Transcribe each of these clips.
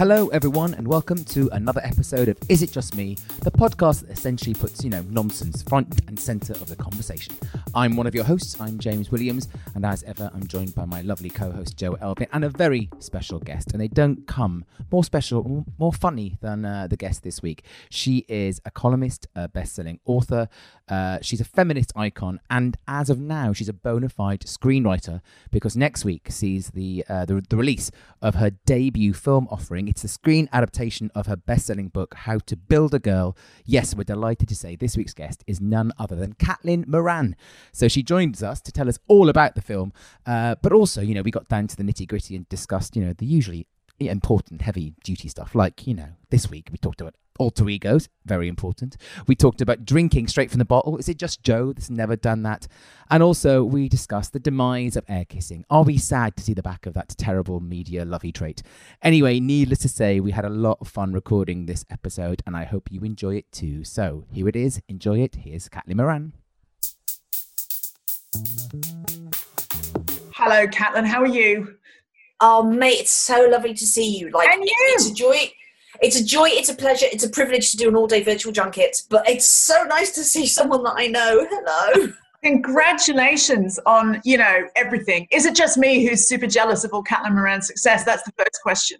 Hello, everyone, and welcome to another episode of Is It Just Me, the podcast that essentially puts, you know, nonsense front and centre of the conversation. I'm one of your hosts, I'm James Williams, and as ever, I'm joined by my lovely co host, Joe Elvin, and a very special guest. And they don't come more special, more funny than uh, the guest this week. She is a columnist, a best selling author, uh, she's a feminist icon, and as of now, she's a bona fide screenwriter because next week sees the, uh, the, the release of her debut film offering. It's the screen adaptation of her best selling book, How to Build a Girl. Yes, we're delighted to say this week's guest is none other than Caitlin Moran. So she joins us to tell us all about the film, uh, but also, you know, we got down to the nitty gritty and discussed, you know, the usually important heavy duty stuff. Like you know this week we talked about alter egos very important. We talked about drinking straight from the bottle. Is it just joe that's never done that? And also we discussed the demise of air kissing. Are we sad to see the back of that terrible media lovey trait? Anyway needless to say we had a lot of fun recording this episode and i hope you enjoy it too. So here it is. Enjoy it. Here's Caitlin moran. Hello Caitlin how are you Oh, mate, it's so lovely to see you. Like, and you. it's a joy. It's a joy. It's a pleasure. It's a privilege to do an all-day virtual junket. But it's so nice to see someone that I know. Hello. Congratulations on you know everything. Is it just me who's super jealous of all Caitlin Moran's success? That's the first question.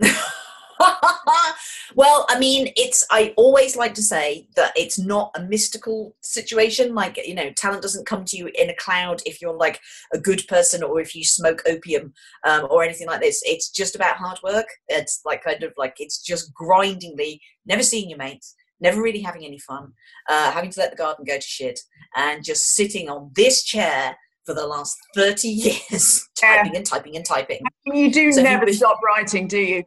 well, I mean, it's. I always like to say that it's not a mystical situation. Like, you know, talent doesn't come to you in a cloud if you're like a good person or if you smoke opium um, or anything like this. It's just about hard work. It's like kind of like it's just grindingly never seeing your mates, never really having any fun, uh, having to let the garden go to shit, and just sitting on this chair for the last 30 years typing and typing and typing. You do so never stop writing, do you?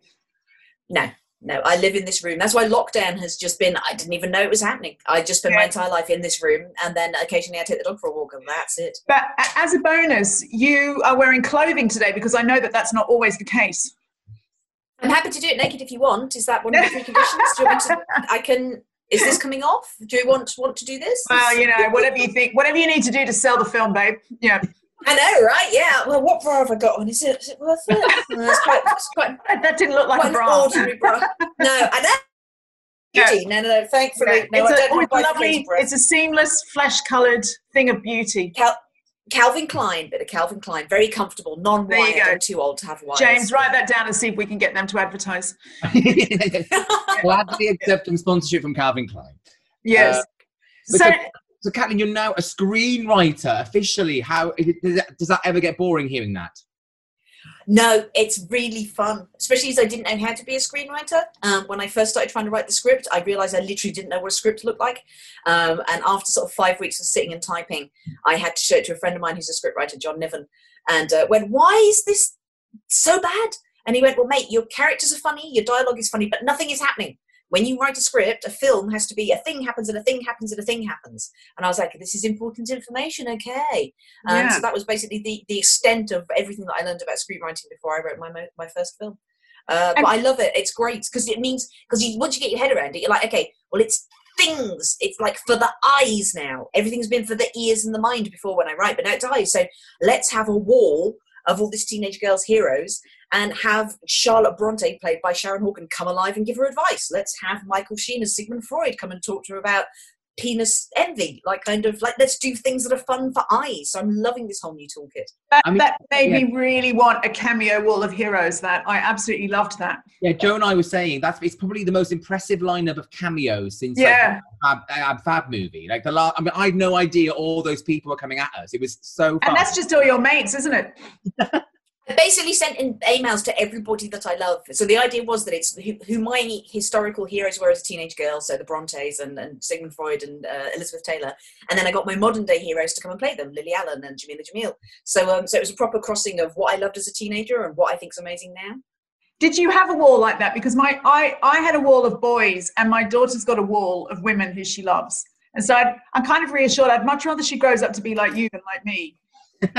No, no, I live in this room. That's why lockdown has just been, I didn't even know it was happening. I just spent my entire life in this room and then occasionally I take the dog for a walk and that's it. But as a bonus, you are wearing clothing today because I know that that's not always the case. I'm happy to do it naked if you want. Is that one of the three conditions? Do you want to, I can, is this coming off? Do you want, want to do this? Well, you know, whatever you think, whatever you need to do to sell the film, babe. Yeah. I know, right? Yeah. Well, what bra have I got on? Is it, is it worth it? No, it's quite, it's quite, that didn't look like a bra. ordinary bra. No, I know. Beauty. No, no, no. Thankfully, no, it's, a, it's lovely. It's a seamless, flesh-coloured thing of beauty. Cal- Calvin Klein, bit of Calvin Klein, very comfortable, non-wired. There you too old to have wires. James, write that down and see if we can get them to advertise. Gladly accepting sponsorship from Calvin Klein. Yes. Uh, so, so, Caitlin, you're now a screenwriter officially. How does that, does that ever get boring hearing that? No, it's really fun, especially as I didn't know how to be a screenwriter. Um, when I first started trying to write the script, I realized I literally didn't know what a script looked like. Um, and after sort of five weeks of sitting and typing, I had to show it to a friend of mine who's a scriptwriter, John Niven, and uh, went, Why is this so bad? And he went, Well, mate, your characters are funny, your dialogue is funny, but nothing is happening when you write a script, a film has to be a thing happens and a thing happens and a thing happens. And I was like, this is important information, okay. Um, Yeah. So that was basically the, the extent of everything that I learned about screenwriting before I wrote my my first film. Uh, but I love it. It's great because it means because you, once you get your head around it, you're like, okay, well, it's things. It's like for the eyes now. Everything's been for the ears and the mind before when I write, but now it's eyes. So let's have a wall of all these teenage girls' heroes and have Charlotte Bronte, played by Sharon Horgan, come alive and give her advice. Let's have Michael Sheen as Sigmund Freud come and talk to her about penis envy. Like, kind of like, let's do things that are fun for eyes. So I'm loving this whole new toolkit. That, I mean, that made me really want a cameo wall of heroes. That I absolutely loved that. Yeah, Joe and I were saying that's it's probably the most impressive lineup of cameos since Yeah. like, the Fab, uh, Fab movie. Like the last, I mean, I had no idea all those people were coming at us. It was so fun. And that's just all your mates, isn't it? I basically sent in emails to everybody that I love. So the idea was that it's who, who my historical heroes were as a teenage girl, so the Brontes and, and Sigmund Freud and uh, Elizabeth Taylor, and then I got my modern day heroes to come and play them, Lily Allen and Jamila Jamil. So um, so it was a proper crossing of what I loved as a teenager and what I think's amazing now. Did you have a wall like that? Because my I I had a wall of boys, and my daughter's got a wall of women who she loves. And so I'd, I'm kind of reassured. I'd much rather she grows up to be like you than like me.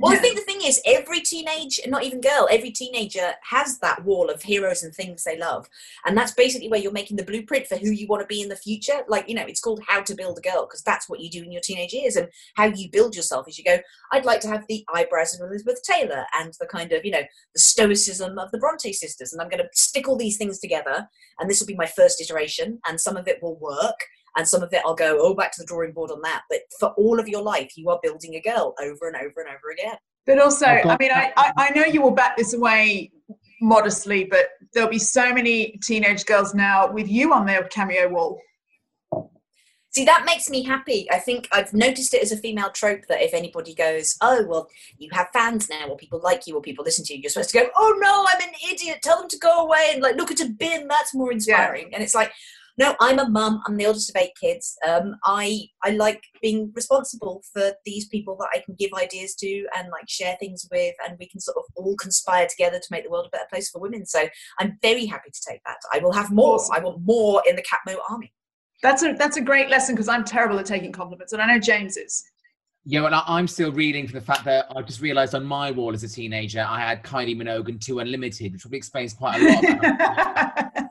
well, I think the thing is, every teenage, not even girl, every teenager has that wall of heroes and things they love, and that's basically where you're making the blueprint for who you want to be in the future. Like you know, it's called How to Build a Girl because that's what you do in your teenage years, and how you build yourself is you go, I'd like to have the eyebrows of Elizabeth Taylor and the kind of you know the stoicism of the Bronte sisters, and I'm going to stick all these things together, and this will be my first iteration, and some of it will work, and some of it I'll go, oh, back to the drawing board on that. But for all of your life, you are building a girl over and over and over again. But also, I've I got mean, I, I, I know you will back this away modestly, but there'll be so many teenage girls now with you on their cameo wall. See, that makes me happy. I think I've noticed it as a female trope that if anybody goes, oh, well, you have fans now, or people like you, or people listen to you, you're supposed to go, oh, no, I'm an idiot. Tell them to go away and like look at a bin. That's more inspiring. And it's like, no, I'm a mum. I'm the oldest of eight kids. Um, I I like being responsible for these people that I can give ideas to and like share things with, and we can sort of all conspire together to make the world a better place for women. So I'm very happy to take that. I will have more. Awesome. I want more in the Catmo army. That's a that's a great lesson because I'm terrible at taking compliments, and I know James is. Yeah, well, I- I'm still reeling for the fact that I just realised on my wall as a teenager I had Kylie Minogue and Two Unlimited, which probably explains quite a lot.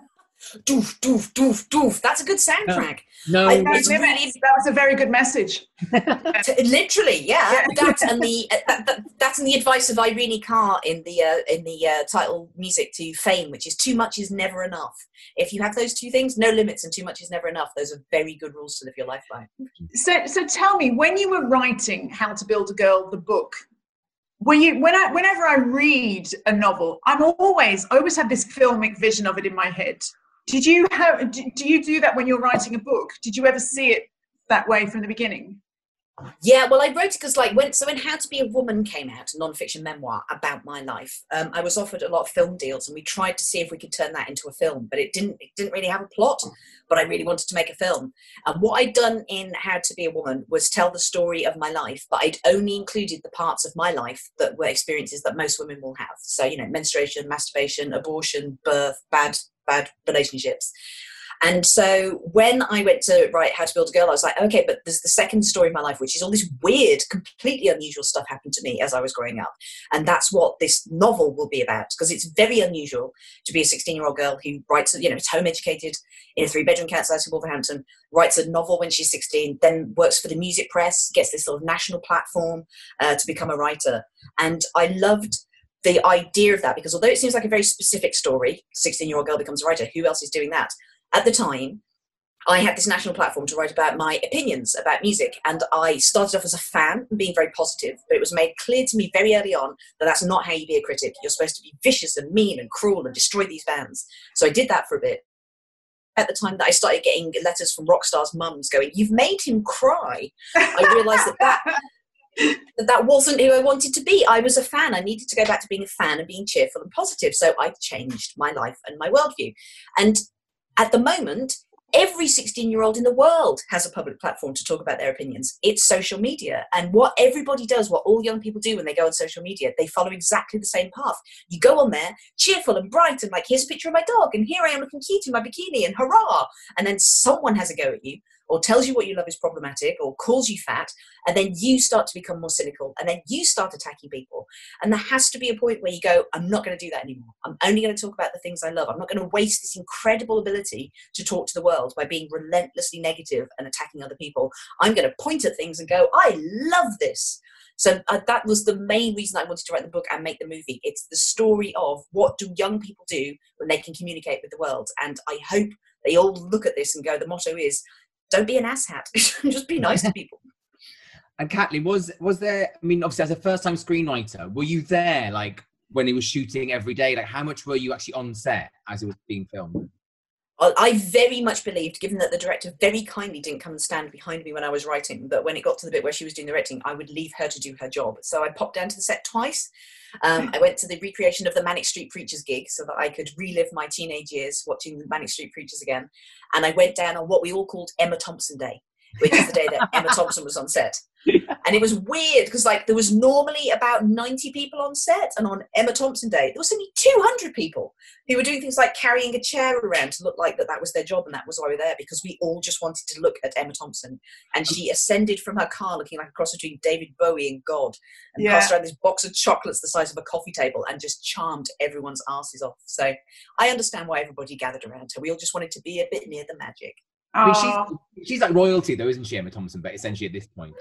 Doof, doof, doof, doof. That's a good soundtrack. no, No It's limits. really- that was a very good message. Literally, yeah. Yeah. That and the uh, that, that, that's in the advice of Irene Cara in the uh, in the uh, title music to Fame, which is too much is never enough. If you have those two things, no limits and too much is never enough. Those are very good rules to live your life by. So, so tell me, when you were writing "How to Build a Girl" the book, were you when I whenever I read a novel, I'm always I always have this filmic vision of it in my head. Did you have? Do, you do that when you're writing a book? Did you ever see it that way from the beginning? Yeah, well, I wrote it because, like, when so when How to Be a Woman came out, a non-fiction memoir about my life, um, I was offered a lot of film deals, and we tried to see if we could turn that into a film, but it didn't. It didn't really have a plot. But I really wanted to make a film, and what I'd done in How to Be a Woman was tell the story of my life, but I'd only included the parts of my life that were experiences that most women will have. So, you know, menstruation, masturbation, abortion, birth, bad bad relationships. And so when I went to write How to Build a Girl, I was like, okay, but there's the second story of my life, which is all this weird, completely unusual stuff happened to me as I was growing up. And that's what this novel will be about, because it's very unusual to be a 16 year old girl who writes, you know, is home educated in a three bedroom council house in Wolverhampton, writes a novel when she's 16, then works for the music press, gets this sort of national platform uh, to become a writer. And I loved the idea of that because although it seems like a very specific story 16 year old girl becomes a writer who else is doing that at the time i had this national platform to write about my opinions about music and i started off as a fan and being very positive but it was made clear to me very early on that that's not how you be a critic you're supposed to be vicious and mean and cruel and destroy these bands so i did that for a bit at the time that i started getting letters from rock stars mums going you've made him cry i realized that that that that wasn't who I wanted to be. I was a fan. I needed to go back to being a fan and being cheerful and positive. So I changed my life and my worldview. And at the moment, every 16 year old in the world has a public platform to talk about their opinions. It's social media. And what everybody does, what all young people do when they go on social media, they follow exactly the same path. You go on there, cheerful and bright, and like, here's a picture of my dog, and here I am looking cute in my bikini, and hurrah! And then someone has a go at you or tells you what you love is problematic or calls you fat and then you start to become more cynical and then you start attacking people. And there has to be a point where you go i'm not going to do that anymore. I'm only going to talk about the things i love. I'm not going to waste this incredible ability to talk to the world by being relentlessly negative and attacking other people. I'm going to point at things and go i love this so uh, that was the main reason I wanted to write the book and make the movie. It's the story of what do young people do when they can communicate with the world. And I hope they all look at this and go, the motto is don't be an asshat. Just be nice to people. And Kathleen, was was there? I mean, obviously, as a first time screenwriter, were you there like when he was shooting every day? Like, how much were you actually on set as it was being filmed? I very much believed, given that the director very kindly didn't come and stand behind me when I was writing, that when it got to the bit where she was doing the directing, I would leave her to do her job. So I popped down to the set twice. Um, I went to the recreation of the Manic Street Preachers gig so that I could relive my teenage years watching the Manic Street Preachers again. And I went down on what we all called Emma Thompson Day, which is the day that Emma Thompson was on set. And it was weird because like there was normally about 90 people on set and on Emma Thompson Day, there was only 200 people who were doing things like carrying a chair around to look like that that was their job and that was why we were there because we all just wanted to look at Emma Thompson. And she ascended from her car looking like a cross between David Bowie and God and yeah. passed around this box of chocolates the size of a coffee table and just charmed everyone's asses off. So I understand why everybody gathered around her. We all just wanted to be a bit near the magic. I mean, she's, she's like royalty though, isn't she, Emma Thompson? But essentially at this point.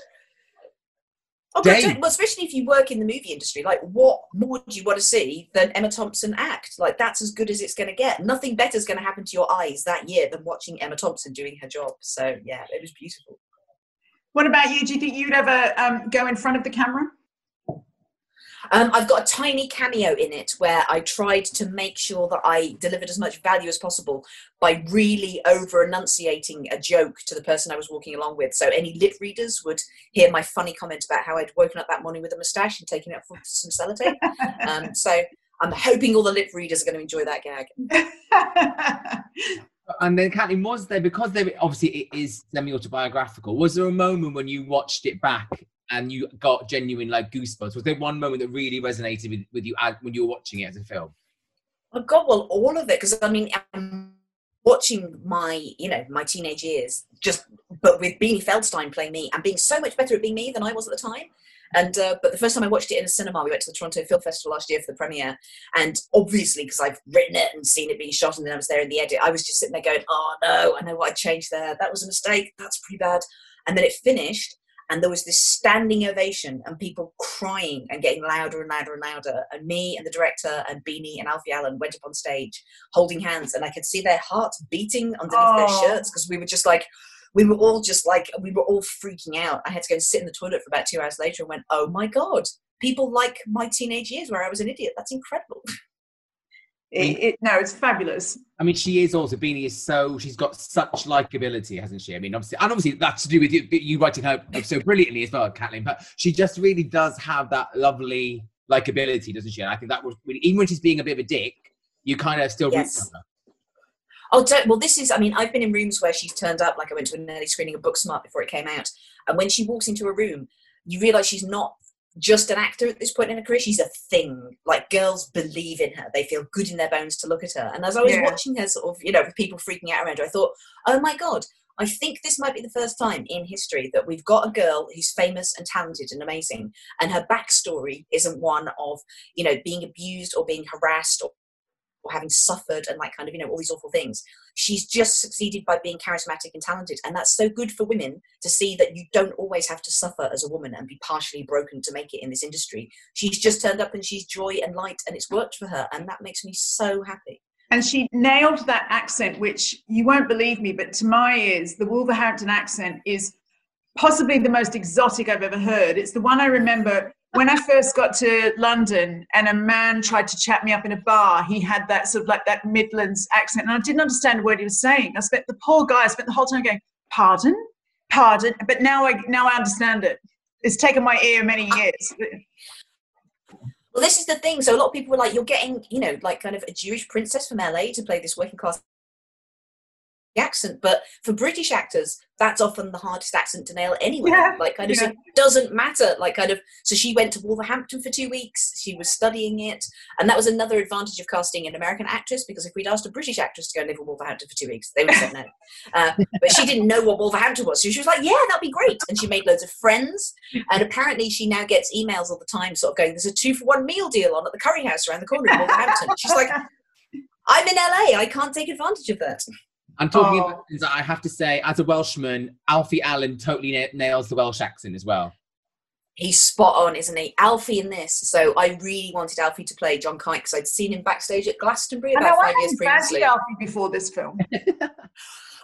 Oh, but well, especially if you work in the movie industry, like what more do you want to see than Emma Thompson act? Like that's as good as it's going to get. Nothing better is going to happen to your eyes that year than watching Emma Thompson doing her job. So yeah, it was beautiful. What about you? Do you think you'd ever um, go in front of the camera? Um, I've got a tiny cameo in it where I tried to make sure that I delivered as much value as possible by really over enunciating a joke to the person I was walking along with. So any lip readers would hear my funny comment about how I'd woken up that morning with a moustache and taken it for some sellotape. um, so I'm hoping all the lip readers are going to enjoy that gag. and then Kathleen, was there because there obviously it is semi-autobiographical? Was there a moment when you watched it back and you got genuine like goosebumps? Was there one moment that really resonated with, with you when you were watching it as a film? Oh God, well, all of it because I mean, I'm watching my you know my teenage years just, but with Beanie Feldstein playing me and being so much better at being me than I was at the time. And uh, but the first time I watched it in a cinema, we went to the Toronto Film Festival last year for the premiere, and obviously because I've written it and seen it being shot, and then I was there in the edit, I was just sitting there going, "Oh no, I know what I changed there. That was a mistake. That's pretty bad." And then it finished, and there was this standing ovation and people crying and getting louder and louder and louder. And me and the director and Beanie and Alfie Allen went up on stage holding hands, and I could see their hearts beating underneath oh. their shirts because we were just like, we were all just like, we were all freaking out. I had to go and sit in the toilet for about two hours later and went, oh my God, people like my teenage years where I was an idiot. That's incredible. It, it, no, it's fabulous. I mean, she is also Beanie is so she's got such likability, hasn't she? I mean, obviously, and obviously that's to do with you, you writing her so brilliantly as well, Kathleen. But she just really does have that lovely likability, doesn't she? And I think that was really, even when she's being a bit of a dick, you kind of still yes. root for her. Oh, don't, well, this is, I mean, I've been in rooms where she's turned up, like I went to an early screening of Booksmart before it came out. And when she walks into a room, you realize she's not just an actor at this point in her career. She's a thing. Like girls believe in her. They feel good in their bones to look at her. And as I was yeah. watching her sort of, you know, with people freaking out around her, I thought, oh my God, I think this might be the first time in history that we've got a girl who's famous and talented and amazing, and her backstory isn't one of, you know, being abused or being harassed or or having suffered and like kind of you know all these awful things she's just succeeded by being charismatic and talented. And that's so good for women to see that you don't always have to suffer as a woman and be partially broken to make it in this industry. She's just turned up and she's joy and light and it's worked for her and that makes me so happy. And she nailed that accent which you won't believe me but to my ears the wolverhampton accent is possibly the most exotic i've ever heard. It's the one i remember when I first got to London and a man tried to chat me up in a bar, he had that sort of like that Midlands accent, and I didn't understand what he was saying. I spent the poor guy I spent the whole time going, "Pardon, pardon," but now I now I understand it. It's taken my ear many years. Well, this is the thing. So a lot of people were like, "You're getting, you know, like kind of a Jewish princess from LA to play this working class accent. But for British actors, that's often the hardest accent to nail anyway. Yeah, Like kind of so yeah. it doesn't matter. Like kind of so she went to Wolverhampton for two weeks. She was studying it, and that was another advantage of casting an American actress because if we'd asked a British actress to go and live in Wolverhampton for two weeks, they would have said no. Uh, but she didn't know what Wolverhampton was, so she was like, "Yeah, that'd be great." And she made loads of friends, and apparently she now gets emails all the time, sort of going, "There's a two for one meal deal on at the curry house around the corner in Wolverhampton." She's like, "I'm in LA. I can't take advantage of that." And talking Oh. about things, that I have to say, as a Welshman, Alfie Allen totally na- nails the Welsh accent as well. He's spot on, isn't he? Alfie in this. So I really wanted Alfie to play John Kite because I'd seen him backstage at Glastonbury I know about I five years hadn't previously. fancied Alfie before this film.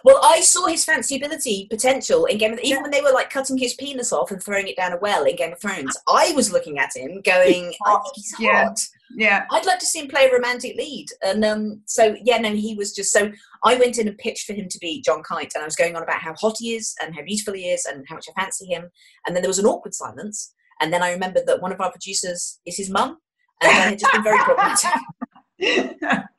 Well, I saw his fanciability potential in Game of even when they were like cutting his penis off and throwing it down a well in Game of Thrones. I was looking at him, going, "I think he's hot." Yeah. Yeah. I'd like to see him play a romantic lead. And um, so, yeah, no, he was just so. I went in and pitched for him to be John Kite, and I was going on about how hot he is and how beautiful he is and how much I fancy him. And then there was an awkward silence. And then I remembered that one of our producers is his mum, and that had just been very problematic.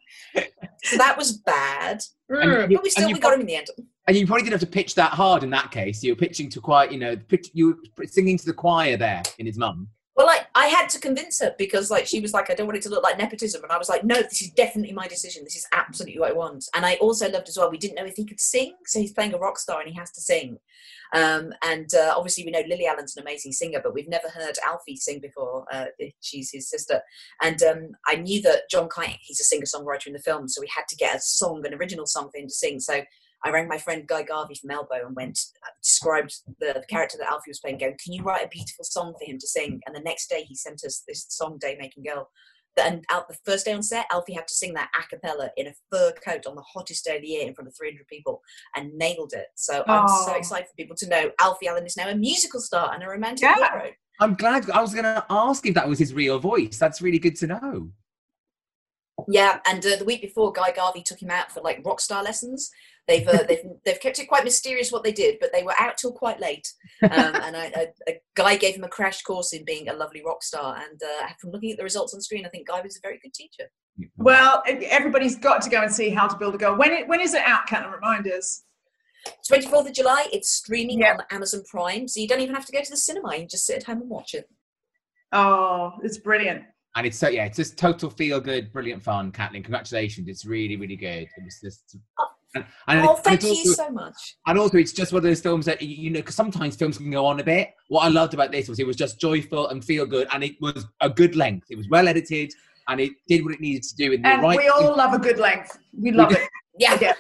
So that was bad. And Mm, you- but we still we got him in the end. And you probably didn't have to pitch that hard in that case. You were pitching to quite, you know, pitch, you were singing to the choir there in his mum. Well, like I had to convince her because like she was like, I don't want it to look like nepotism, and I was like, no, this is definitely my decision. This is absolutely what I want. And I also loved as well. We didn't know if he could sing, so he's playing a rock star and he has to sing. Um, and uh, obviously, we know Lily Allen's an amazing singer, but we've never heard Alfie sing before. Uh, she's his sister, and um, I knew that John Kite, he's a singer songwriter in the film, so we had to get a song, an original song for him to sing. So I rang my friend Guy Garvey from Elbow and went uh, described the, the character that Alfie was playing. Going, can you write a beautiful song for him to sing? And the next day he sent us this song, "Day Making Girl." And out the first day on set, Alfie had to sing that a cappella in a fur coat on the hottest day of the year in front of 300 people and nailed it. So I'm so excited for people to know Alfie Allen is now a musical star and a romantic Yeah. hero. I'm glad. I was going to ask if that was his real voice. That's really good to know. Yeah, and uh, the week before, Guy Garvey took him out for like rock star lessons. They've uh, they've they've kept it quite mysterious what they did, but they were out till quite late. Um, and I, a, a guy gave him a crash course in being a lovely rock star. And uh, from looking at the results on screen, I think Guy was a very good teacher. Well, e- everybody's got to go and see How to Build a Girl. When it, when is it out? Can I remind us? 24th of July, it's streaming Yeah. on Amazon Prime, so you don't even have to go to the cinema. You can just sit at home and watch it. Oh, it's brilliant. And it's so yeah, it's just total feel good, brilliant fun, Kathleen. Congratulations, it's really, really good. It was just, and, and oh, it- thank it's you also- so much. And also, it's just one of those films that you you know, because sometimes films can go on a bit. What I loved about this was it was just joyful and feel good, and it was a good length. It was well edited, and it did what it needed to do. In the And right, we all love a good length. We love it. Yeah. Yeah.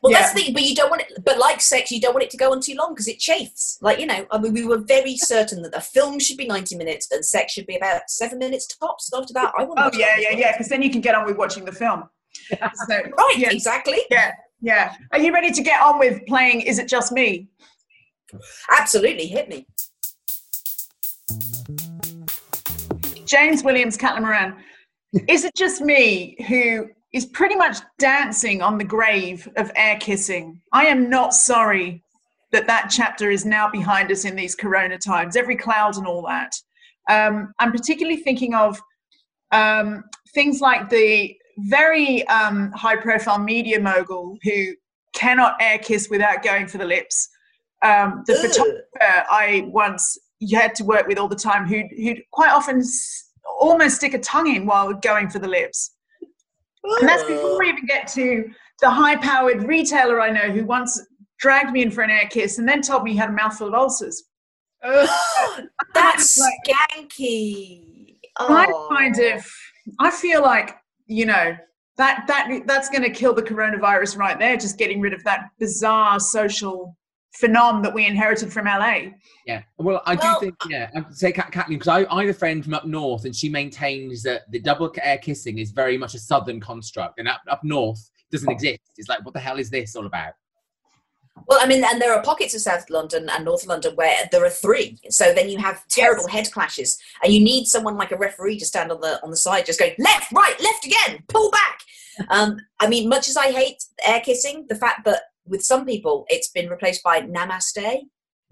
Well, Yeah. that's the thing, but you don't want it. But like sex, you don't want it to go on too long because it chafes. Like you know, I mean, we were very certain that the film should be ninety minutes and sex should be about seven minutes tops. After that, I want. Oh, yeah, yeah, yeah. Because then you can get on with watching the film. So, Right, Yeah. exactly. Yeah. Yeah. Are you ready to get on with playing Is It Just Me? Absolutely, hit me. James Williams, Caitlin Moran. Is it just me who is pretty much dancing on the grave of air kissing? I am not sorry that that chapter is now behind us in these corona times, every cloud and all that. Um, I'm particularly thinking of um, things like the very um, high profile media mogul who cannot air kiss without going for the lips. Um, the Ugh. photographer I once had to work with all the time who'd, who'd quite often s- almost stick a tongue in while going for the lips. And that's before we even get to the high powered retailer I know who once dragged me in for an air kiss and then told me he had a mouthful of ulcers. That's Like- skanky. I Oh. kind of, I feel like, you know, that, that that's going to kill the coronavirus right there, just getting rid of that bizarre social phenom that we inherited from LA. Yeah, well, I Well- do think, yeah, I'd say Kat- Kathleen, because I, I have a friend from up north, and she maintains that the double air kissing is very much a southern construct, and up, up north doesn't oh. exist. It's like, what the hell is this all about? Well, I mean, and there are pockets of South London and North London where there are three. So then you have terrible head clashes, and you need someone like a referee to stand on the on the side, just going left, right, left again, pull back. Um, I mean, much as I hate air kissing, the fact that with some people it's been replaced by namaste.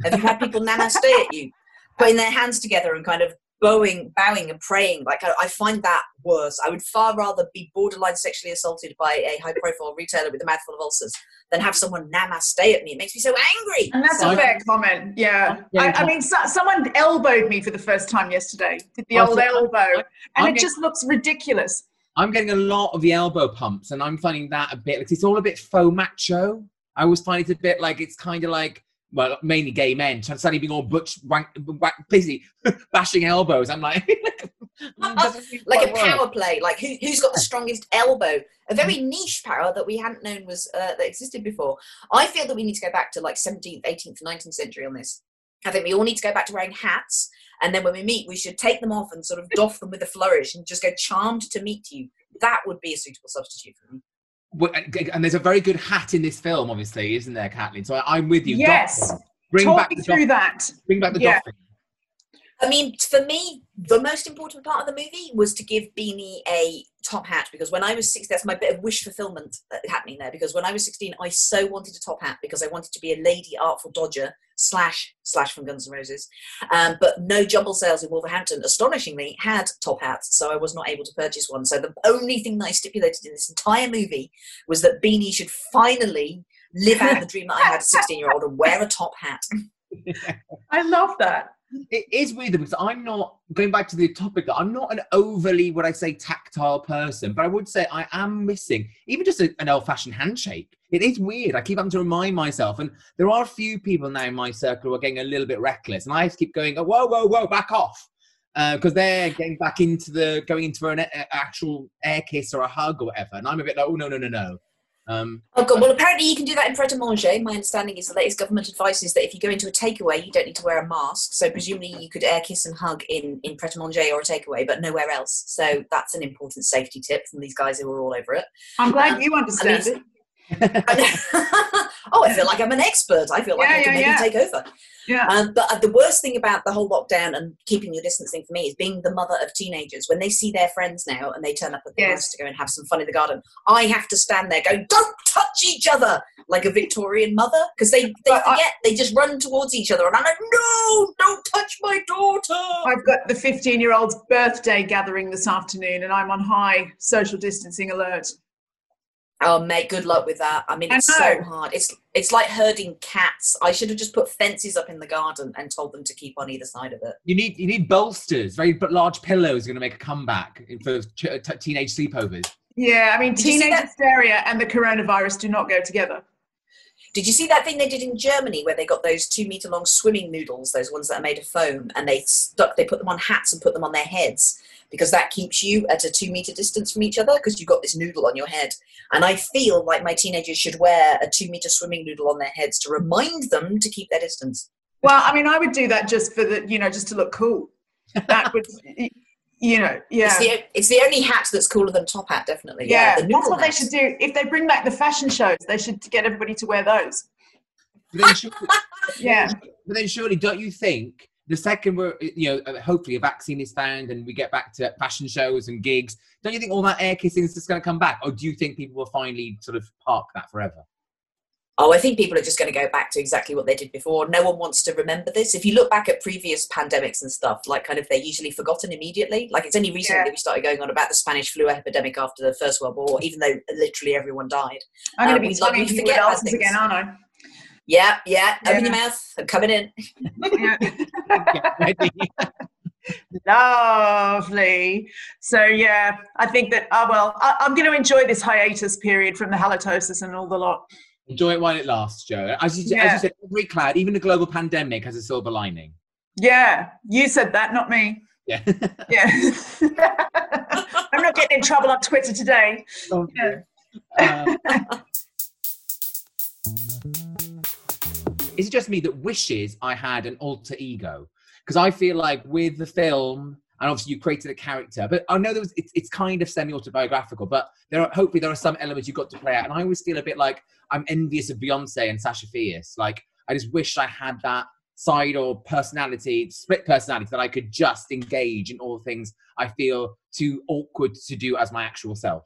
Have you had people namaste at you, putting their hands together and kind of bowing, bowing and praying. Like I, I, find that worse. I would far rather be borderline sexually assaulted by a high-profile retailer with a mouthful of ulcers than have someone namaste at me. It makes me so angry. And that's so, a fair comment. Yeah, I, I, mean, so, someone elbowed me for the first time yesterday. Did the old elbow, and I'm it getting, just looks ridiculous. I'm getting a lot of the elbow pumps, and I'm finding that a bit. Like, it's all a bit faux macho. I always find it a bit like it's kind of like well, mainly gay men, suddenly being all butch, wank, wank, busy bashing elbows. I'm like, like a power play. Like who, has got the strongest elbow? A very niche power that we hadn't known was uh, that existed before. I feel that we need to go back to like 17th, 18th, 19th century on this. I think we all need to go back to wearing hats, and then when we meet, we should take them off and sort of doff them with a flourish and just go charmed to meet you. That would be a suitable substitute for me and there's a very good hat in this film, obviously, isn't there, Kathleen? So I, am with you. Yes. Bring Talk back me through that. Bring back the yeah. I mean, for me, the most important part of the movie was to give Beanie a top hat because when I was 16, that's my bit of wish fulfillment happening there. Because when I was 16, I so wanted a top hat because I wanted to be a lady artful dodger slash slash from Guns N' Roses. Um, but no jumble sales in Wolverhampton, astonishingly, had top hats, so I was not able to purchase one. So the only thing that I stipulated in this entire movie was that Beanie should finally live out the dream that I had as a 16 year old and wear a top hat. I love that it is weird because I'm not going back to the topic. I'm not an overly, what I say, tactile person, but I would say I am missing even just a, an old-fashioned handshake. It is weird. I keep having to remind myself, and there are a few people now in my circle who are getting a little bit reckless, and I keep going, "Whoa, whoa, whoa, back off," because uh, they're getting back into the going into an actual air kiss or a hug or whatever, and I'm a bit like, "Oh no, no, no, no." Um, oh God! Well, apparently you can do that in Pret a Manger. My understanding is the latest government advice is that if you go into a takeaway, you don't need to wear a mask. So presumably you could air kiss and hug in in Pret a Manger or a takeaway, but nowhere else. So that's an important safety tip from these guys who are all over it. I'm glad um, you understand it. oh, I feel like I'm an expert. I feel like yeah, I can yeah, maybe yeah. take over. Yeah. Um, but uh, the worst thing about the whole lockdown and keeping your distancing for me is being the mother of teenagers. When they see their friends now and they turn up at the house to go and have some fun in the garden, I have to stand there going, "Don't touch each other," like a Victorian mother, because they they but forget. I, they just run towards each other, and I'm like, "No, don't touch my daughter." I've got the 15 year old's birthday gathering this afternoon, and I'm on high social distancing alert. Oh, mate, good luck with that. I mean, it's I so hard. It's it's like herding cats. I should have just put fences up in the garden and told them to keep on either side of it. You need you need bolsters. Very large pillows are going to make a comeback for t- uh, t- teenage sleepovers. Yeah, I mean, did teenage hysteria and the coronavirus do not go together. Did you see that thing they did in Germany where they got those two meter long swimming noodles, those ones that are made of foam, and they stuck, they put them on hats and put them on their heads because that keeps you at a two meter distance from each other because you've got this noodle on your head. And I feel like my teenagers should wear a two meter swimming noodle on their heads to remind them to keep their distance. Well, I mean, I would do that just for the, you know, just to look cool. That would, you know, yeah. It's the, it's the only hat that's cooler than top hat, definitely. Yeah, yeah that's what hat. they should do. If they bring back the fashion shows, they should get everybody to wear those. But surely, yeah. But then surely, don't you think the second we're, you know, uh, hopefully a vaccine is found and we get back to fashion shows and gigs, don't you think all that air kissing is just going to come back? Or do you think people will finally sort of park that forever? Oh, I think people are just going to go back to exactly what they did before. No one wants to remember this. If you look back at previous pandemics and stuff, like kind of they're usually forgotten immediately. Like it's only recently yeah. we started going on about the Spanish flu epidemic after the First World War, even though literally everyone died. I'm going to be um, telling you what again, aren't I? Yeah, yeah. yeah. Open your mouth. I'm coming in. Lovely. So yeah, I think that. Oh well, I, am going to enjoy this hiatus period from the halitosis and all the lot. Enjoy it while it lasts, Jo. As you, yeah. as you said, every cloud, even the global pandemic, has a silver lining. Yeah, you said that, not me. Yeah. yeah. I'm not getting in trouble on Twitter today. Oh, yeah. Uh, is it just me that wishes I had an alter ego? Because I feel like with the film, and obviously you created a character, but I know there was it's, it's kind of semi-autobiographical, but there are hopefully there are some elements you got to play out, and I always feel a bit like I'm envious of Beyonce and Sasha Fierce. Like I just wish I had that side or personality, split personality that I could just engage in all things I feel too awkward to do as my actual self.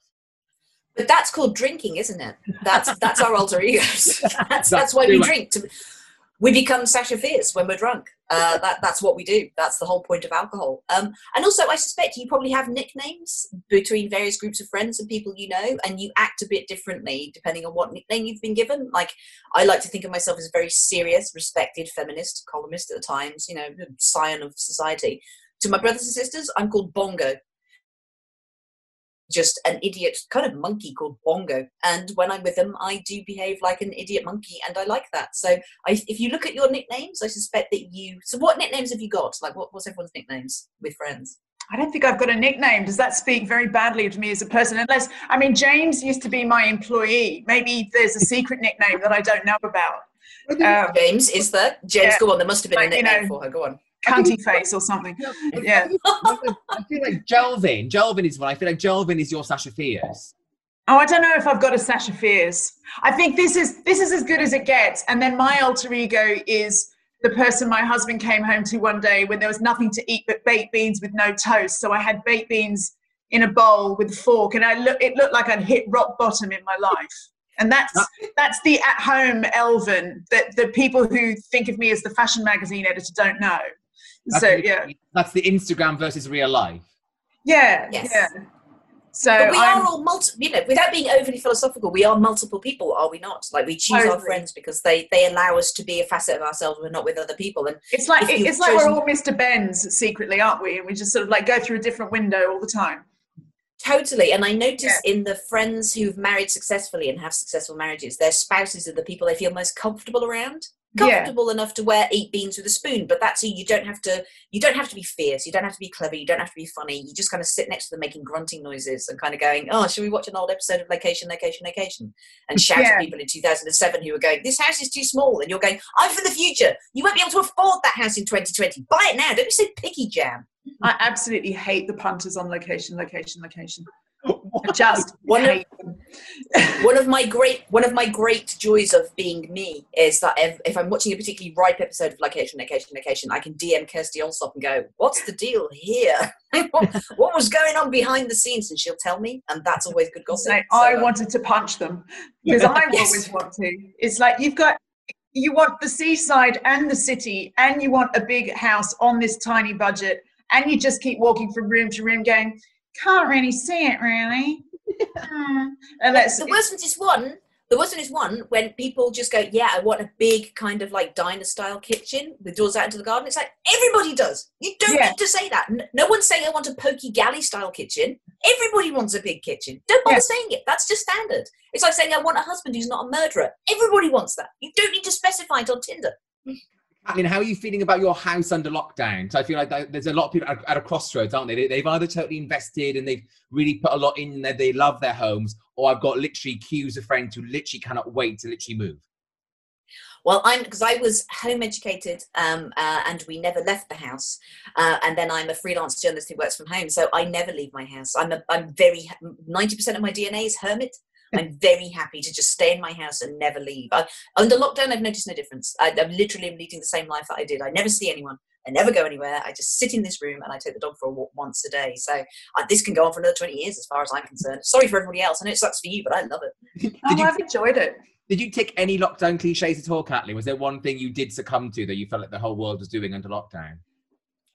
But that's called drinking, isn't it? That's that's our alter egos. That's, that's, that's why we drink. To, we become Sasha Fierce when we're drunk. Uh, that, that's what we do. That's the whole point of alcohol. Um, and also, I suspect you probably have nicknames between various groups of friends and people you know, and you act a bit differently depending on what nickname you've been given. Like, I like to think of myself as a very serious, respected feminist columnist at the Times, you know, scion of society. To my brothers and sisters, I'm called Bongo just an idiot kind of monkey called Bongo. And when I'm with them, I do behave like an idiot monkey, and I like that. So I, if you look at your nicknames, I suspect that you. So what nicknames have you got? Like, what, what's everyone's nicknames with friends? I don't think I've got a nickname. Does that speak very badly of me as a person? Unless, I mean, James used to be my employee. Maybe there's a secret nickname that I don't know about. Um, James, is there? James, yeah, go on. There must have been like, a nickname you know, for her. Go on cunty face or something. Yeah. I feel like Jelvin. Jelvin is one. I feel like Jelvin is your Sasha Fierce. Oh, I don't know if I've got a Sasha Fierce. I think this is this is as good as it gets. And then my alter ego is the person my husband came home to one day when there was nothing to eat but baked beans with no toast. So I had baked beans in a bowl with a fork, and I look it looked like I'd hit rock bottom in my life. And that's that's the at home Elvin that the people who think of me as the fashion magazine editor don't know. That's so the, yeah, that's the Instagram versus real life. Yeah, yes. yeah. So but we I'm, are all multiple. you know, without being overly philosophical, we are multiple people, are we not? Like we choose totally. our friends because they they allow us to be a facet of ourselves we're not with other people. And it's like it's like we're all Mr. Benns secretly, aren't we? And we just sort of like go through a different window all the time. Totally. And I notice yeah. in the friends who've married successfully and have successful marriages, their spouses are the people they feel most comfortable around comfortable yeah. enough to wear eat beans with a spoon but that's you don't have to you don't have to be fierce. You don't have to be clever. You don't have to be funny. You just kind of sit next to them making grunting noises and kind of going oh should we watch an old episode of location location location? And shout yeah. at people in 2007 who were going this house is too small. And you're going i'm for the future. You won't be able to afford that house in 2020 buy it now. Don't be so picky jam. I absolutely hate the punters on location location location just one of, one of my great one of my great joys of being me is that if, if, I'm watching a particularly ripe episode of Location, Location, Location, I can DM Kirsty Allsopp and go, "What's the deal here? what, what, was going on behind the scenes?" And she'll tell me, and that's always good gossip. Like, so, I um, wanted to punch them because I yes. always want to. It's like you've got you want the seaside and the city, and you want a big house on this tiny budget, and you just keep walking from room to room, going can't really see it really. Hmm. and that's the worst one is one. The worst one is one when people just go, "Yeah, I want a big kind of like diner style kitchen with doors out into the garden." It's like everybody does. You don't yeah. need to say that. No one's saying I want a pokey galley style kitchen. Everybody wants a big kitchen. Don't bother yeah. saying it. That's just standard. It's like saying I want a husband who's not a murderer. Everybody wants that. You don't need to specify it on Tinder. I mean, how are you feeling about your house under lockdown? So I feel like there's a lot of people at a crossroads, aren't they? They've either totally invested and they've really put a lot in there, they love their homes, or I've got literally queues of friends who literally cannot wait to literally move. Well, I'm because I was home educated um, uh, and we never left the house. Uh, and then I'm a freelance journalist who works from home, so I never leave my house. I'm a, I'm very ninety percent of my DNA is hermit. I'm very happy to just stay in my house and never leave. I, under lockdown, I've noticed no difference. I, am literally leading the same life that I did. I never see anyone. I never go anywhere. I just sit in this room and I take the dog for a walk once a day. So uh, this can go on for another 20 years as far as I'm concerned. Sorry for everybody else. I know it sucks for you, but I love it. did oh, you, I've enjoyed it. Did you take any lockdown cliches at all, Kathleen? Was there one thing you did succumb to that you felt like the whole world was doing under lockdown?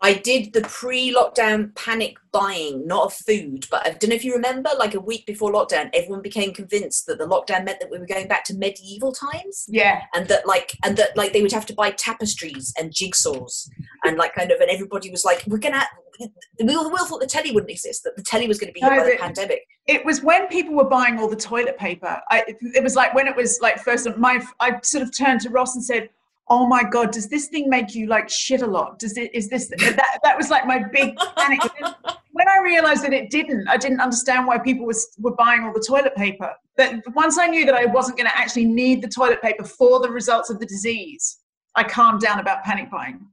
I did the pre-lockdown panic buying, not of food, but I don't know if you remember, like a week before lockdown, everyone became convinced that the lockdown meant that we were going back to medieval times. Yeah. And that like and that like they would have to buy tapestries and jigsaws and like kind of and everybody was like, We're gonna we all, we all thought the telly wouldn't exist, that the telly was going to be no, by the pandemic. It was when people were buying all the toilet paper. I, it was like when it was like first, my I sort of turned to Ross and said, oh my god does this thing make you like shit a lot? Does it is this that, that was like my big panic. When i realized that it didn't i didn't understand why people was, were buying all the toilet paper. But once i knew that i wasn't going to actually need the toilet paper for the results of the disease i calmed down about panic buying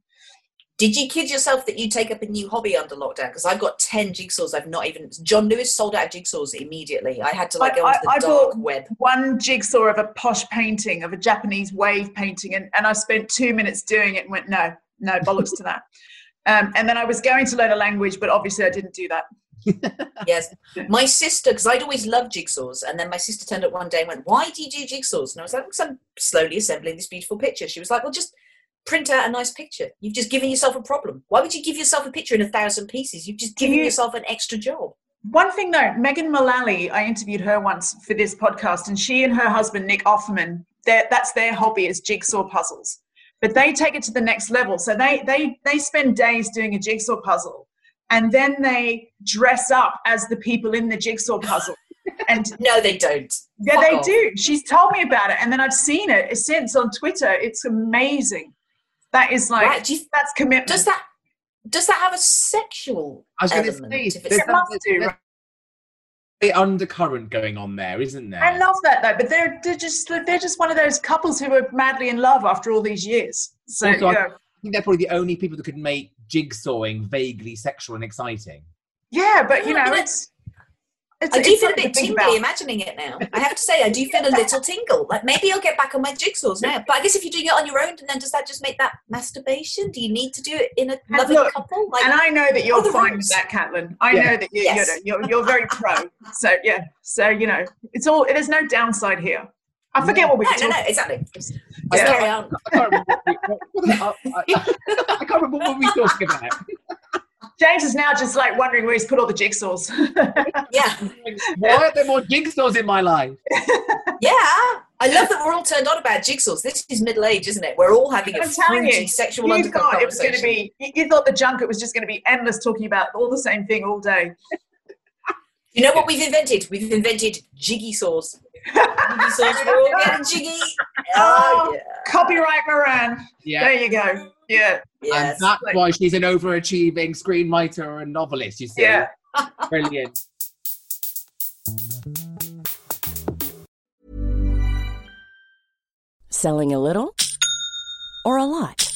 did you kid yourself that you take up a new hobby under lockdown? Because I've got ten jigsaws. I've not even. John Lewis sold out of jigsaws immediately. I had to like go into the I, dark web. One jigsaw of a posh painting of a Japanese wave painting, and, and I spent two minutes doing it and went, no, no bollocks to that. Um, and then I was going to learn a language, but obviously I didn't do that. yes. My sister, because I'd always loved jigsaws, and then my sister turned up one day and went, Why do you do jigsaws? And I was like, Because I'm slowly assembling this beautiful picture. She was like, Well, just print out a nice picture. You've just given yourself a problem. Why would you give yourself a picture in a thousand pieces? You've just given you- yourself an extra job. One thing though, Megan Mullally, I interviewed her once for this podcast, and she and her husband Nick Offerman, that's their hobby is jigsaw puzzles. But they take it to the next level. So they they they spend days doing a jigsaw puzzle, and then they dress up as the people in the jigsaw puzzle. And No, they don't. yeah, Fuck they off. do. She's told me about it, and then I've seen it since on Twitter. It's amazing. That is like Right, do you- that's commitment. Does that does that have a sexual I was going to element? say, if there's it's- It must do, right? the undercurrent going on there, isn't there? I love that though, but they're they're just they're just one of those couples who are madly in love after all these years. So Also, I- yeah, I think they're probably the only people that could make jigsawing vaguely sexual and exciting. yeah, but you Yeah, know it's. It's, I do it's feel a bit tingly about. imagining it now. I have to say, I do feel a little tingle. Like maybe I'll get back on my jigsaws now. But I guess if you're doing it on your own, then does that just make that masturbation? Do you need to do it in a And loving look, couple? Like, And I know that you're Other fine rules. with that, Caitlin. I Yeah. know that you, Yes. you're, you're you're very pro. So yeah, so you know, it's all. There's no downside here. I forget what we no, were no, no, exactly. Let's Yeah. carry. I can't remember what we, what, what, I, I, I can't remember what we were talking about. James is now just like wondering where he's put all the jigsaws. Yeah, Why are there more jigsaws in my life? yeah. I love that we're all turned on about jigsaws. This is middle age, isn't it? We're all having a I'm telling fruity you, sexual you undercut thought it was going to conversation. be. You you thought the junket was just going to be endless talking about all the same thing all day. You know what we've invented? We've invented jiggy saws. Jiggy saws. We're all getting jiggy. Oh, oh yeah. Copyright Moran. Yeah. There you go. Yeah. Yes. And that's why she's an overachieving screenwriter and novelist, you see. Yeah. Brilliant. Selling a little or a lot?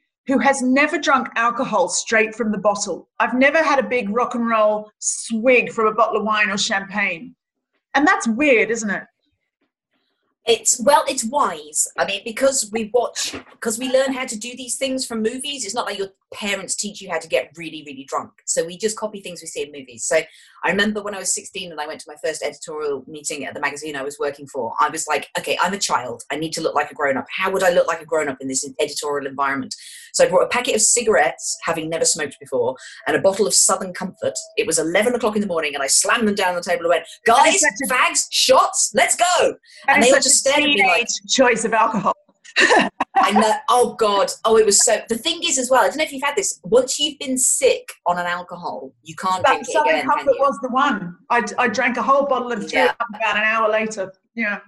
who has never drunk alcohol straight from the bottle? I've never had a big rock and roll swig from a bottle of wine or champagne, and that's weird, isn't it? It's well, it's wise. I mean, because we watch, because we learn how to do these things from movies. It's not like your parents teach you how to get really, really drunk. So we just copy things we see in movies. So I remember when I was 16 and I went to my first editorial meeting at the magazine I was working for. I was like, okay, I'm a child. I need to look like a grown up. How would I look like a grown up in this editorial environment? So I brought a packet of cigarettes, having never smoked before, and a bottle of Southern Comfort. It was 11 o'clock in the morning, and I slammed them down on the table and went, guys, fags, shots, let's go. And, And they all just such a stared at me like, choice of alcohol. I know. Oh God. Oh, it was so. The thing is, as well, I don't know if you've had this. Once you've been sick on an alcohol, you can't That drink it again. Can Comfort you? was the one. I, I drank a whole bottle and threw Yeah. it about an hour later. Yeah.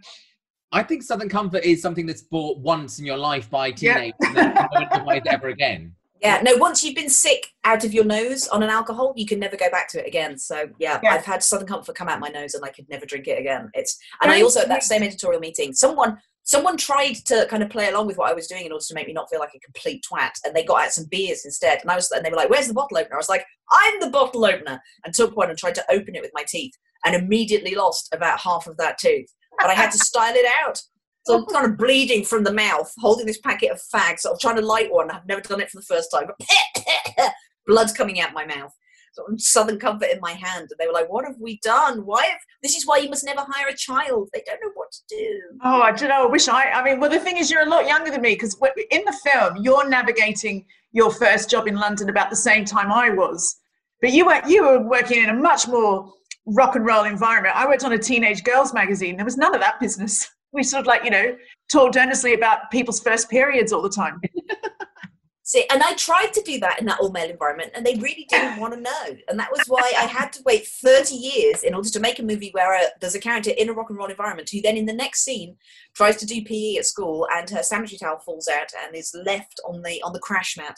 I think Southern Comfort is something that's bought once in your life by Yeah. teenagers and then no one it ever again. Yeah, no, once you've been sick out of your nose on an alcohol, you can never go back to it again. So yeah, Yeah. I've had Southern Comfort come out my nose and I could never drink it again. It's and I also at that same editorial meeting, someone someone tried to kind of play along with what I was doing in order to make me not feel like a complete twat, and they got out some beers instead. And I was and they were like, "Where's the bottle opener?" I was like, "I'm the bottle opener," and took one and tried to open it with my teeth, and immediately lost about half of that tooth. But I had to style it out. So I'm kind of bleeding from the mouth, holding this packet of fags. I'm trying to light one. I've never done it for the first time. But blood's coming out my mouth. So I'm Southern Comfort in my hand. And they were like, what have we done? Why have, this is why you must never hire a child. They don't know what to do. Oh, I don't know. I wish I. I mean, well, the thing is, you're a lot younger than me because in the film, you're navigating your first job in London about the same time I was. But you were you were working in a much more rock and roll environment. I worked on a teenage girls magazine. There was none of that business. We sort of like you know talked earnestly about people's first periods all the time. See, and I tried to do that in that all male environment, and they really didn't want to know. And that was why I had to wait 30 years in order to make a movie where uh there's a character in a rock and roll environment who then, in the next scene, tries to do PE at school, and her sanitary towel falls out and is left on the on the crash mat,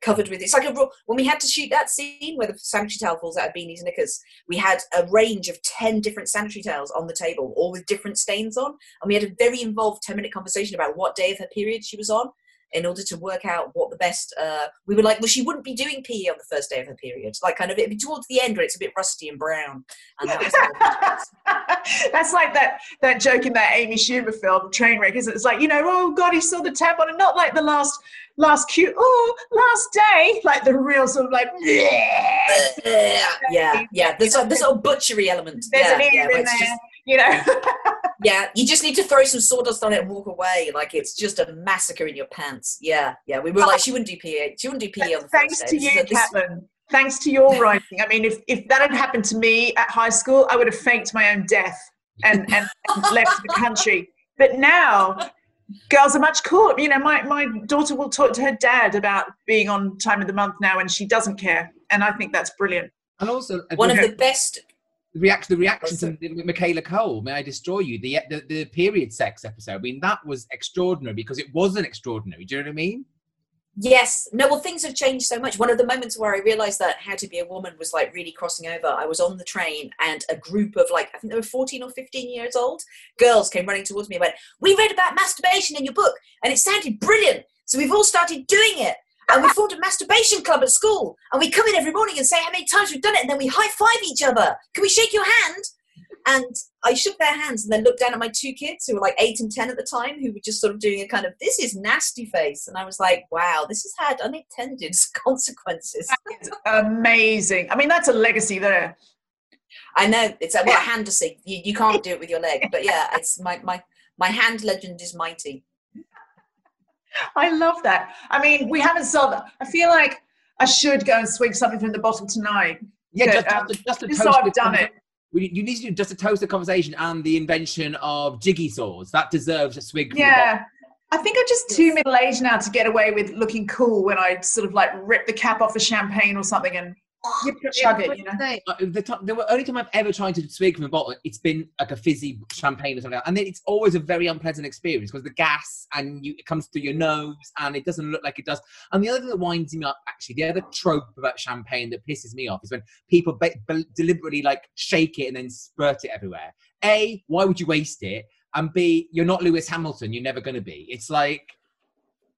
covered with. It's like a when we had to shoot that scene where the sanitary towel falls out of Beanie's knickers. We had a range of 10 different sanitary towels on the table, all with different stains on, and we had a very involved 10 minute conversation about what day of her period she was on in order to work out what the best uh, we were like well she wouldn't be doing PE on the first day of her period like kind of it'd be towards the end where it's a bit rusty and brown and that That's like that that joke in that Amy Schumer film Trainwreck, isn't it? It's like you know, oh God, he saw the tap on it, not like the last last cue, oh last day, like the real sort of like. yeah yeah yeah. there's a, there's a butchery element There's yeah, an ear yeah, in there, just- you know. yeah you just need to throw some sawdust on it and walk away like it's just a massacre in your pants yeah yeah we were like she wouldn't do PE she wouldn't do PE on the Thanks first to day you, This- this- Caitlin. Thanks to your writing. I mean, if, if that had happened to me at high school, I would have faked my own death and, and, and left the country. But now, girls are much cooler. You know, my, my daughter will talk to her dad about being on time of the month now, and she doesn't care. And I think that's brilliant. And also, one of the the reaction, the reaction to Michaela Coel, "May I Destroy You," the, the the period sex episode. I mean, that was extraordinary because it wasn't extraordinary. Do you know what I mean? Yes. No, well, things have changed so much. One of the moments where I realized that How to Be a Woman was like really crossing over, I was on the train and a group of like, I think they were 14 or 15 years old girls came running towards me and went, We read about masturbation in your book and it sounded brilliant. So we've all started doing it. And we formed a masturbation club at school. And we come in every morning and say how many times we've done it. And then we high five each other. Can we shake your hand? And I shook their hands and then looked down at my two kids who were like eight and 10 at the time, who were just sort of doing a kind of, this is nasty face. And I was like, wow, this has had unintended consequences. Amazing. I mean, that's a legacy there. I know it's a well, hand to see. You, you can't do it with your leg, but yeah, it's my, my, my hand legend is mighty. I love that. I mean, we haven't solved that. I feel like I should go and swig something from the bottle tonight. Yeah, But, just, um, just, just to just toast so I've done conver- it. We, you need to do just to toast the conversation and the invention of jiggy saws. That deserves a swig. from the. Yeah. I think I'm just too middle aged now to get away with looking cool when I sort of like rip the cap off a champagne or something and chug it, you know. The, ti- the only time I've ever tried to swig from a bottle, it's been like a fizzy champagne or something, like that. and then it's always a very unpleasant experience because the gas and you, it comes through your nose and it doesn't look like it does. And the other thing that winds me up, actually, the other trope about champagne that pisses me off is when people ba- be- deliberately like shake it and then spurt it everywhere. A, why would you waste it? And B, you're not Lewis Hamilton. You're never going to be. It's like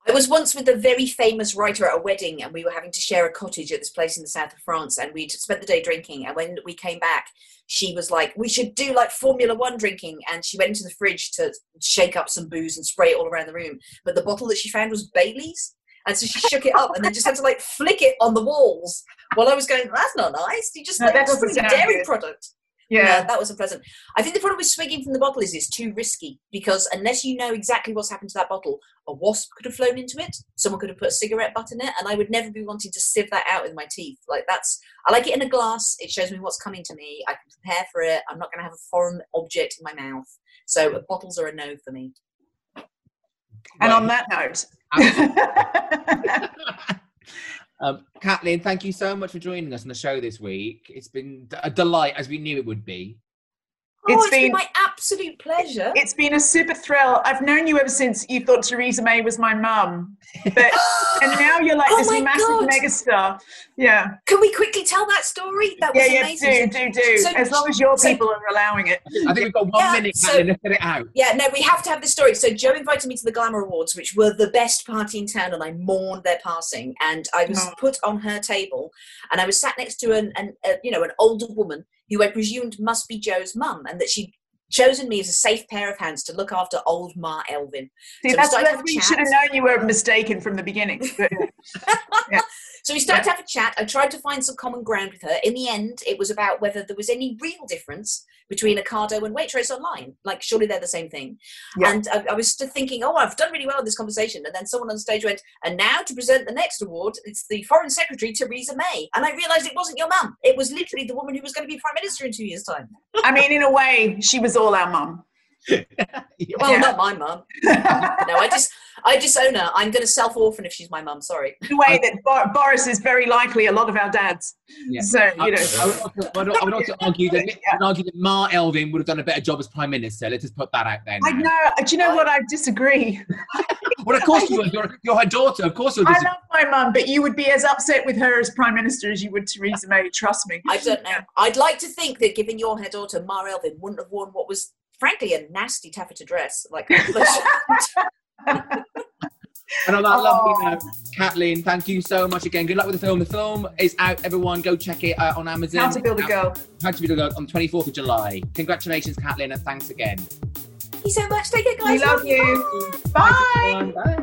I was once with a very famous writer at a wedding, and we were having to share a cottage at this place in the south of France, and we'd spent the day drinking. And when we came back, she was like, "We should do like Formula One drinking," and she went into the fridge to shake up some booze and spray it all around the room. But the bottle that she found was Bailey's, and so she shook it up and then just had to like flick it on the walls. While I was going, "That's not nice." You just No, like that just a dairy good. product. Yeah. No, that was unpleasant. I think the problem with swigging from the bottle is it's too risky because unless you know exactly what's happened to that bottle, a wasp could have flown into it. Someone could have put a cigarette butt in it, and I would never be wanting to sieve that out with my teeth. Like that's, I like it in a glass. It shows me what's coming to me. I can prepare for it. I'm not going to have a foreign object in my mouth. So bottles are a no for me. And on that note, Um, Kathleen, thank you so much for joining us on the show this week. It's been a delight, as we knew it would be. Oh, It's it's been been- my absolute pleasure. It's been a super thrill. I've known you ever since you thought Theresa May was my mum. But and now you're like Oh this my massive God. megastar. Yeah. Can we quickly tell that story? That was Yeah, yeah, amazing. do, do, do. So- as long as your so- people are allowing it. I think we've got one Yeah, minute, so- Caitlin, let's get it out. Yeah, no, we have to have this story. So Jo invited me to the Glamour Awards, which were the best party in town, and I mourned their passing. And I was Oh. put on her table, and I was sat next to an, an a, you know, an older woman who I presumed must be Jo's mum, and that she'd chosen me as a safe pair of hands to look after old Ma Elvin. See, So that's, that's we should have known you were mistaken from the beginning. So we started to have a chat. I tried to find some common ground with her. In the end, it was about whether there was any real difference between Ocado and Waitrose online. Like, surely they're the same thing. Yeah. And I, I was still thinking, oh, I've done really well in this conversation. And then someone on stage went, and now to present the next award, it's the Foreign Secretary, Theresa May. And I realised it wasn't your mum. It was literally the woman who was going to be Prime Minister in two years' time. I mean, in a way, she was all our mum. Well, Yeah. not my mum. no, I just, I disown her. I'm going to self-orphan if she's my mum. Sorry. The way that Bor- Boris is very likely a lot of our dads. Yeah. So, you know. I would also, I would, I would also argue that I would argue that Ma Elvin would have done a better job as Prime Minister. Let's just put that out there. I now. know. Do you know what? I disagree. Well, of course you would. You're, you're her daughter. Of course you'll I love my mum, but you would be as upset with her as Prime Minister as you would Theresa May. Trust me. I don't know. I'd like to think that given your her daughter, Ma Elvin, wouldn't have worn what was frankly a nasty taffeta dress. Like, And on that Oh. lovely note, Kathleen, thank you so much again. Good luck with the film. The film is out. Everyone, go check it uh, on Amazon. How to Build a Girl. How to Build a Girl on the 24th of July. Congratulations, Kathleen, and thanks again. Thank you so much. Take it, We guys. love you. Bye. Bye.